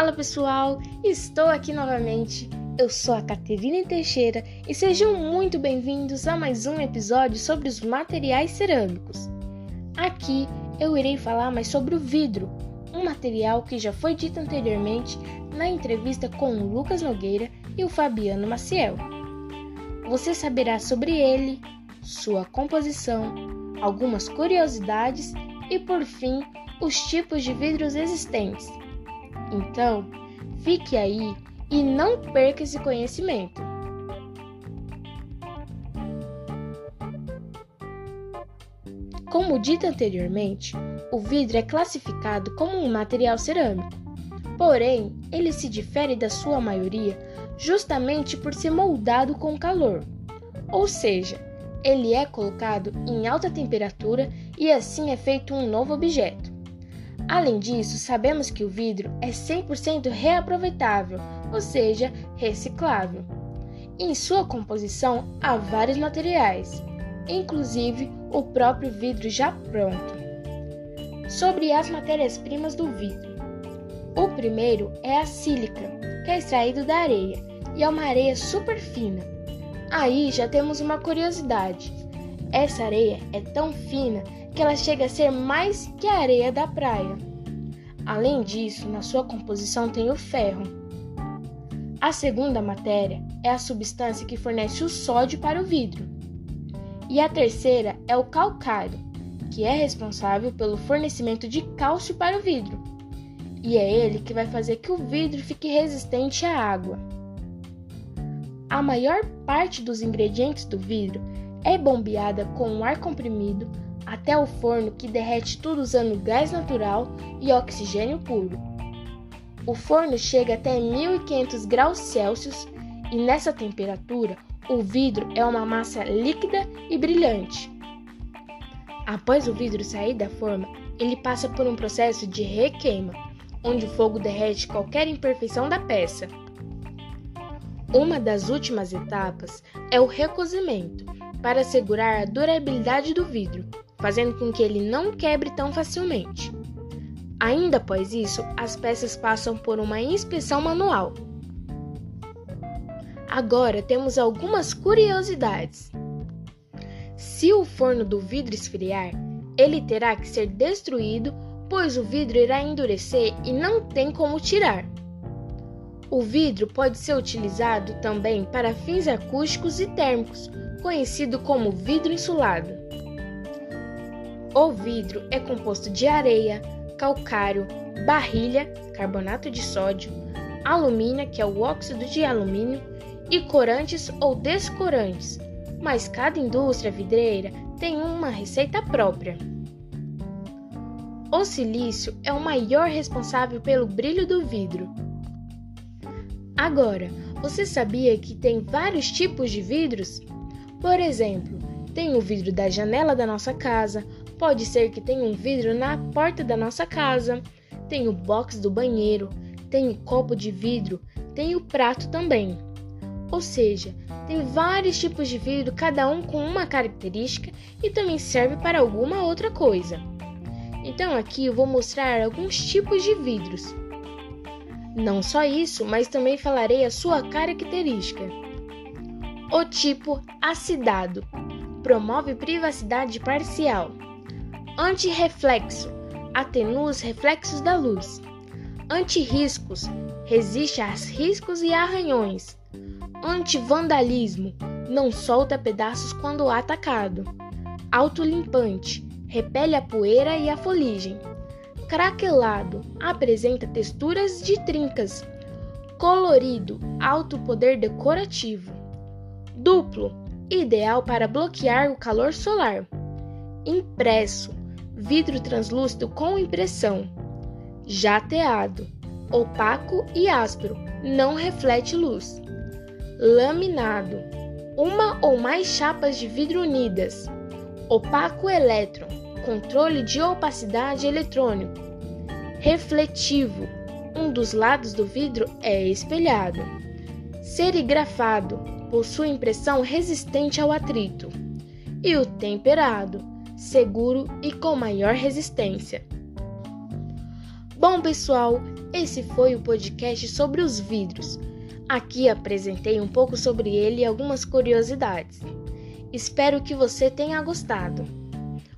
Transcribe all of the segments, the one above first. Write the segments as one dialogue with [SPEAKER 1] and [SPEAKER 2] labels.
[SPEAKER 1] Fala pessoal, estou aqui novamente. Eu sou a Caterina Teixeira e sejam muito bem-vindos a mais um episódio sobre os materiais cerâmicos. Aqui eu irei falar mais sobre o vidro, um material que já foi dito anteriormente na entrevista com o Lucas Nogueira e o Fabiano Maciel. Você saberá sobre ele, sua composição, algumas curiosidades e, por fim, os tipos de vidros existentes. Então, fique aí e não perca esse conhecimento. Como dito anteriormente, o vidro é classificado como um material cerâmico. Porém, ele se difere da sua maioria justamente por ser moldado com calor. Ou seja, ele é colocado em alta temperatura e assim é feito um novo objeto. Além disso, sabemos que o vidro é 100% reaproveitável, ou seja, reciclável. Em sua composição há vários materiais, inclusive o próprio vidro já pronto. Sobre as matérias-primas do vidro. O primeiro é a sílica, que é extraído da areia, e é uma areia super fina Aí já temos uma curiosidade. Essa areia é tão fina que ela chega a ser mais que a areia da praia. Além disso, na sua composição tem o ferro. A segunda matéria é a substância que fornece o sódio para o vidro. E a terceira é o calcário, que é responsável pelo fornecimento de cálcio para o vidro. E é ele que vai fazer que o vidro fique resistente à água. A maior parte dos ingredientes do vidro é bombeada com ar comprimido até o forno que derrete tudo usando gás natural e oxigênio puro. O forno chega até 1500 graus Celsius e nessa temperatura o vidro é uma massa líquida e brilhante. Após o vidro sair da forma, ele passa por um processo de requeima, onde o fogo derrete qualquer imperfeição da peça. Uma das últimas etapas é o recozimento, para assegurar a durabilidade do vidro, fazendo com que ele não quebre tão facilmente. Ainda após isso, as peças passam por uma inspeção manual. Agora temos algumas curiosidades. Se o forno do vidro esfriar, ele terá que ser destruído, pois o vidro irá endurecer e não tem como tirar. O vidro pode ser utilizado também para fins acústicos e térmicos, conhecido como vidro insulado. O vidro é composto de areia, calcário, barrilha, carbonato de sódio, alumínio, que é o óxido de alumínio, e corantes ou descorantes, mas cada indústria vidreira tem uma receita própria. O silício é o maior responsável pelo brilho do vidro. Agora, você sabia que tem vários tipos de vidros? Por exemplo, tem o vidro da janela da nossa casa, pode ser que tenha um vidro na porta da nossa casa, tem o box do banheiro, tem o copo de vidro, tem o prato também. Ou seja, tem vários tipos de vidro, cada um com uma característica e também serve para alguma outra coisa. Então aqui eu vou mostrar alguns tipos de vidros. Não só isso, mas também falarei a sua característica. O tipo acidado promove privacidade parcial. Antirreflexo atenua os reflexos da luz. Antirriscos resiste a riscos e arranhões. Antivandalismo não solta pedaços quando atacado. Autolimpante repele a poeira e a foligem craquelado, apresenta texturas de trincas. Colorido, alto poder decorativo. Duplo, ideal para bloquear o calor solar. Impresso, vidro translúcido com impressão. Jateado, opaco e áspero, não reflete luz. Laminado, uma ou mais chapas de vidro unidas. Opaco elétron, controle de opacidade eletrônico. Refletivo, um dos lados do vidro é espelhado. Serigrafado, possui impressão resistente ao atrito. E o temperado, seguro e com maior resistência. Bom, pessoal, esse foi o podcast sobre os vidros. Aqui apresentei um pouco sobre ele e algumas curiosidades. Espero que você tenha gostado.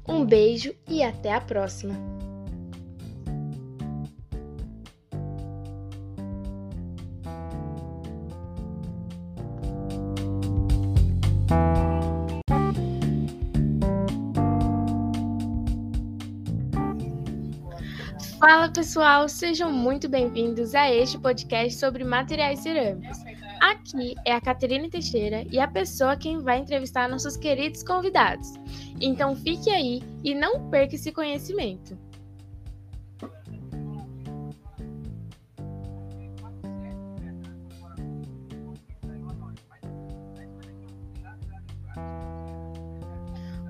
[SPEAKER 1] Um beijo e até a próxima! Fala pessoal, sejam muito bem-vindos a este podcast sobre materiais cerâmicos. Aqui é a Caterina Teixeira e a pessoa quem vai entrevistar nossos queridos convidados. Então fique aí e não perca esse conhecimento.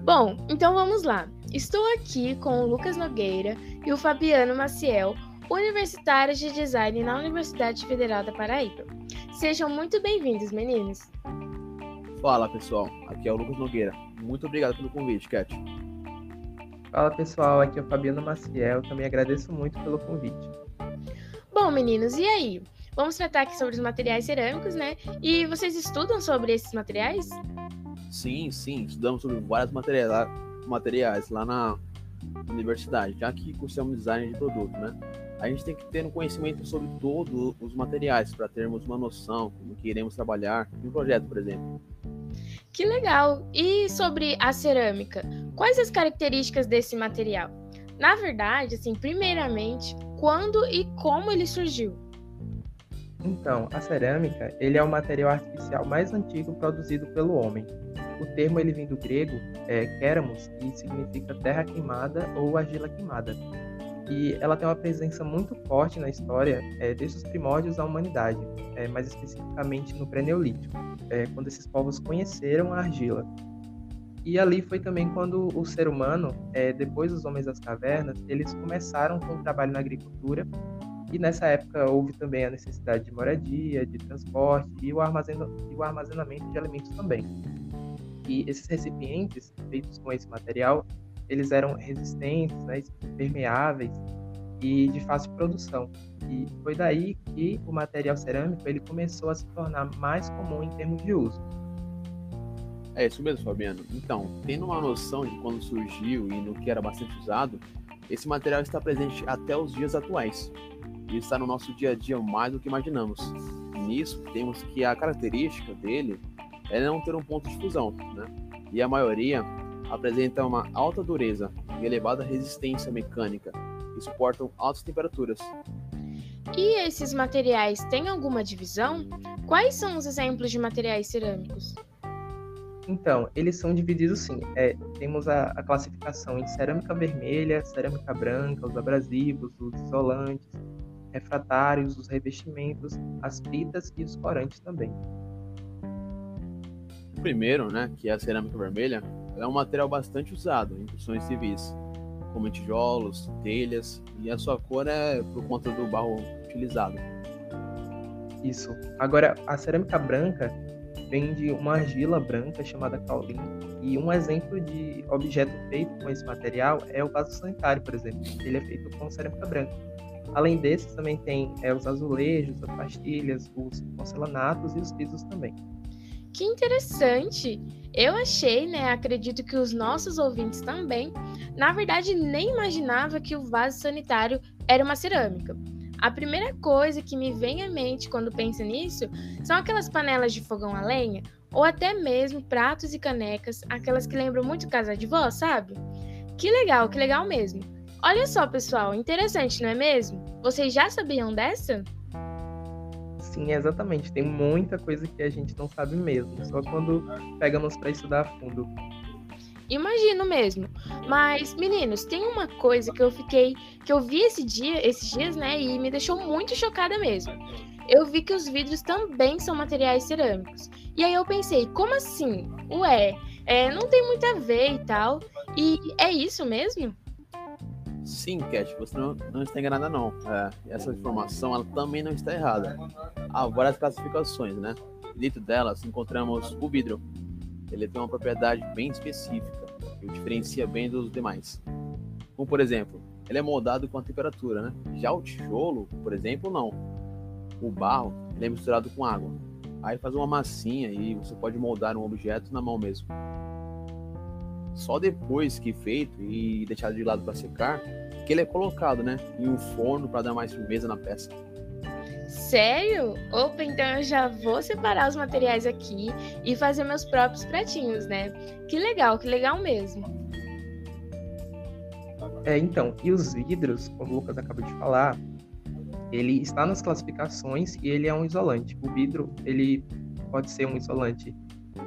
[SPEAKER 1] Bom, então vamos lá. Estou aqui com o Lucas Nogueira e o Fabiano Maciel, universitários de design na Universidade Federal da Paraíba. Sejam muito bem-vindos, meninos.
[SPEAKER 2] Fala, pessoal. Aqui é o Lucas Nogueira. Muito obrigado pelo convite, Cat.
[SPEAKER 3] Fala, pessoal. Aqui é o Fabiano Maciel. Também agradeço muito pelo convite.
[SPEAKER 1] Bom, meninos, e aí? Vamos tratar aqui sobre os materiais cerâmicos, né? E vocês estudam sobre esses materiais?
[SPEAKER 2] Sim, sim. Estudamos sobre vários materiais materiais lá na universidade, já que cursamos design de produto, né? A gente tem que ter um conhecimento sobre todos os materiais para termos uma noção como que iremos trabalhar em um projeto, por exemplo.
[SPEAKER 1] Que legal! E sobre a cerâmica, quais as características desse material? Na verdade, assim, primeiramente, quando e como ele surgiu?
[SPEAKER 3] Então, a cerâmica, ele é o material artificial mais antigo produzido pelo homem. O termo ele vem do grego é, keramos, que significa terra queimada ou argila queimada. E ela tem uma presença muito forte na história é, desde os primórdios da humanidade, é, mais especificamente no pré-neolítico, é, quando esses povos conheceram a argila. E ali foi também quando o ser humano, é, depois dos homens das cavernas, eles começaram com o trabalho na agricultura e nessa época houve também a necessidade de moradia, de transporte e o, armazenamento de alimentos também que esses recipientes feitos com esse material, eles eram resistentes, né, permeáveis e de fácil produção. E foi daí que o material cerâmico ele começou a se tornar mais comum em termos de uso.
[SPEAKER 2] É isso mesmo, Fabiano. Então, tendo uma noção de quando surgiu e no que era bastante usado, esse material está presente até os dias atuais e está no nosso dia a dia mais do que imaginamos. Nisso, temos que a característica dele é não ter um ponto de fusão, né? E a maioria apresenta uma alta dureza e elevada resistência mecânica e suportam altas temperaturas.
[SPEAKER 1] E esses materiais têm alguma divisão? Quais são os exemplos de materiais cerâmicos?
[SPEAKER 3] Então, eles são divididos sim. É, temos a, a, classificação em cerâmica vermelha, cerâmica branca, os abrasivos, os isolantes, refratários, os revestimentos, as fitas e os corantes também
[SPEAKER 2] primeiro, né, que é a cerâmica vermelha, é um material bastante usado em construções civis, como tijolos, telhas, e a sua cor é por conta do barro utilizado.
[SPEAKER 3] Isso. Agora, a cerâmica branca vem de uma argila branca chamada caulim, e um exemplo de objeto feito com esse material é o vaso sanitário, por exemplo. Ele é feito com cerâmica branca. Além desses, também tem é, os azulejos, as pastilhas, os porcelanatos e os pisos também.
[SPEAKER 1] Que interessante! Eu achei, né? Acredito que os nossos ouvintes também, na verdade, nem imaginava que o vaso sanitário era uma cerâmica. A primeira coisa que me vem à mente quando penso nisso são aquelas panelas de fogão a lenha, ou até mesmo pratos e canecas, aquelas que lembram muito casa de vó, sabe? Que legal, que legal mesmo. Olha só, pessoal, interessante, não é mesmo? Vocês já sabiam dessa?
[SPEAKER 3] Sim, exatamente. Tem muita coisa que a gente não sabe mesmo, só quando pegamos para estudar a fundo.
[SPEAKER 1] Imagino mesmo. Mas, meninos, tem uma coisa que eu fiquei. que eu vi esse dia, esses dias, né? E me deixou muito chocada mesmo. Eu vi que os vidros também são materiais cerâmicos. E aí eu pensei, como assim? Ué, é, não tem muito a ver e tal. E é isso mesmo?
[SPEAKER 2] Sim, Cat, você não, não está enganada não. É, essa informação ela também não está errada. Há várias classificações, né? Dentro delas encontramos o vidro. Ele tem uma propriedade bem específica que o diferencia bem dos demais. Como por exemplo, ele é moldado com a temperatura, né? Já o tijolo, por exemplo, não. O barro ele é misturado com água. Aí faz uma massinha e você pode moldar um objeto na mão mesmo. Só depois que feito e deixado de lado para secar, que ele é colocado, né, em um forno para dar mais firmeza na peça.
[SPEAKER 1] Sério? Opa, então eu já vou separar os materiais aqui e fazer meus próprios pratinhos, né? Que legal, que legal mesmo.
[SPEAKER 3] É, então, e os vidros, como o Lucas acabou de falar, ele está nas classificações e ele é um isolante. O vidro, ele pode ser um isolante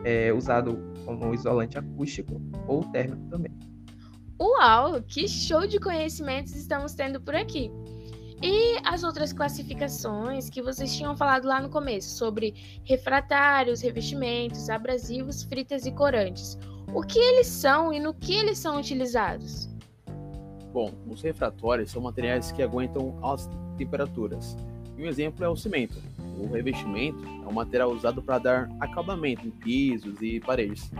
[SPEAKER 3] é, usado como isolante acústico ou térmico também.
[SPEAKER 1] Uau, que show de conhecimentos estamos tendo por aqui! E as outras classificações que vocês tinham falado lá no começo, sobre refratários, revestimentos, abrasivos, fritas e corantes. O que eles são e no que eles são utilizados?
[SPEAKER 2] Bom, os refratórios são materiais que aguentam altas temperaturas. E um exemplo é o cimento. O revestimento é um material usado para dar acabamento em pisos e paredes.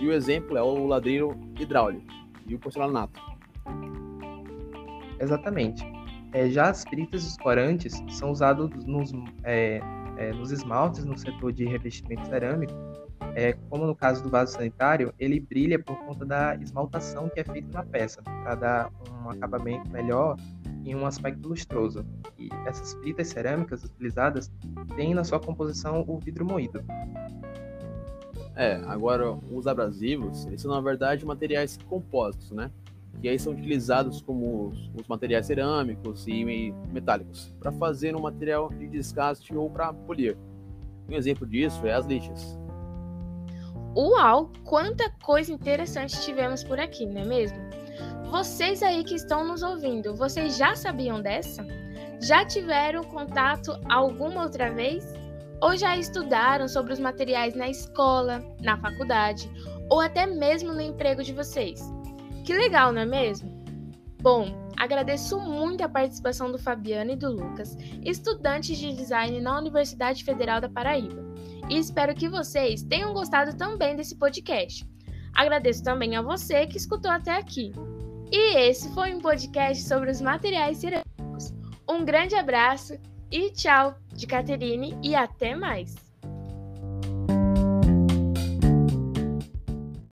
[SPEAKER 2] E o exemplo é o ladrilho hidráulico e o porcelanato.
[SPEAKER 3] Exatamente. É, já as fritas e os corantes são usados nos, é, é, nos esmaltes no setor de revestimento cerâmico. É, como no caso do vaso sanitário, ele brilha por conta da esmaltação que é feita na peça, para dar um acabamento melhor e um aspecto lustroso. E essas fritas cerâmicas utilizadas têm na sua composição o vidro moído.
[SPEAKER 2] É, agora os abrasivos, eles são na verdade materiais compósitos, né? que aí são utilizados como os, os materiais cerâmicos e metálicos para fazer um material de desgaste ou para polir. Um exemplo disso é as lixas.
[SPEAKER 1] Uau, quanta coisa interessante tivemos por aqui, não é mesmo? Vocês aí que estão nos ouvindo, vocês já sabiam dessa? Já tiveram contato alguma outra vez? Ou já estudaram sobre os materiais na escola, na faculdade, ou até mesmo no emprego de vocês? Que legal, não é mesmo? Bom, agradeço muito a participação do Fabiano e do Lucas, estudantes de design na Universidade Federal da Paraíba, e espero que vocês tenham gostado também desse podcast. Agradeço também a você que escutou até aqui. E esse foi um podcast sobre os materiais cerâmicos. Um grande abraço e tchau de Caterine e até mais!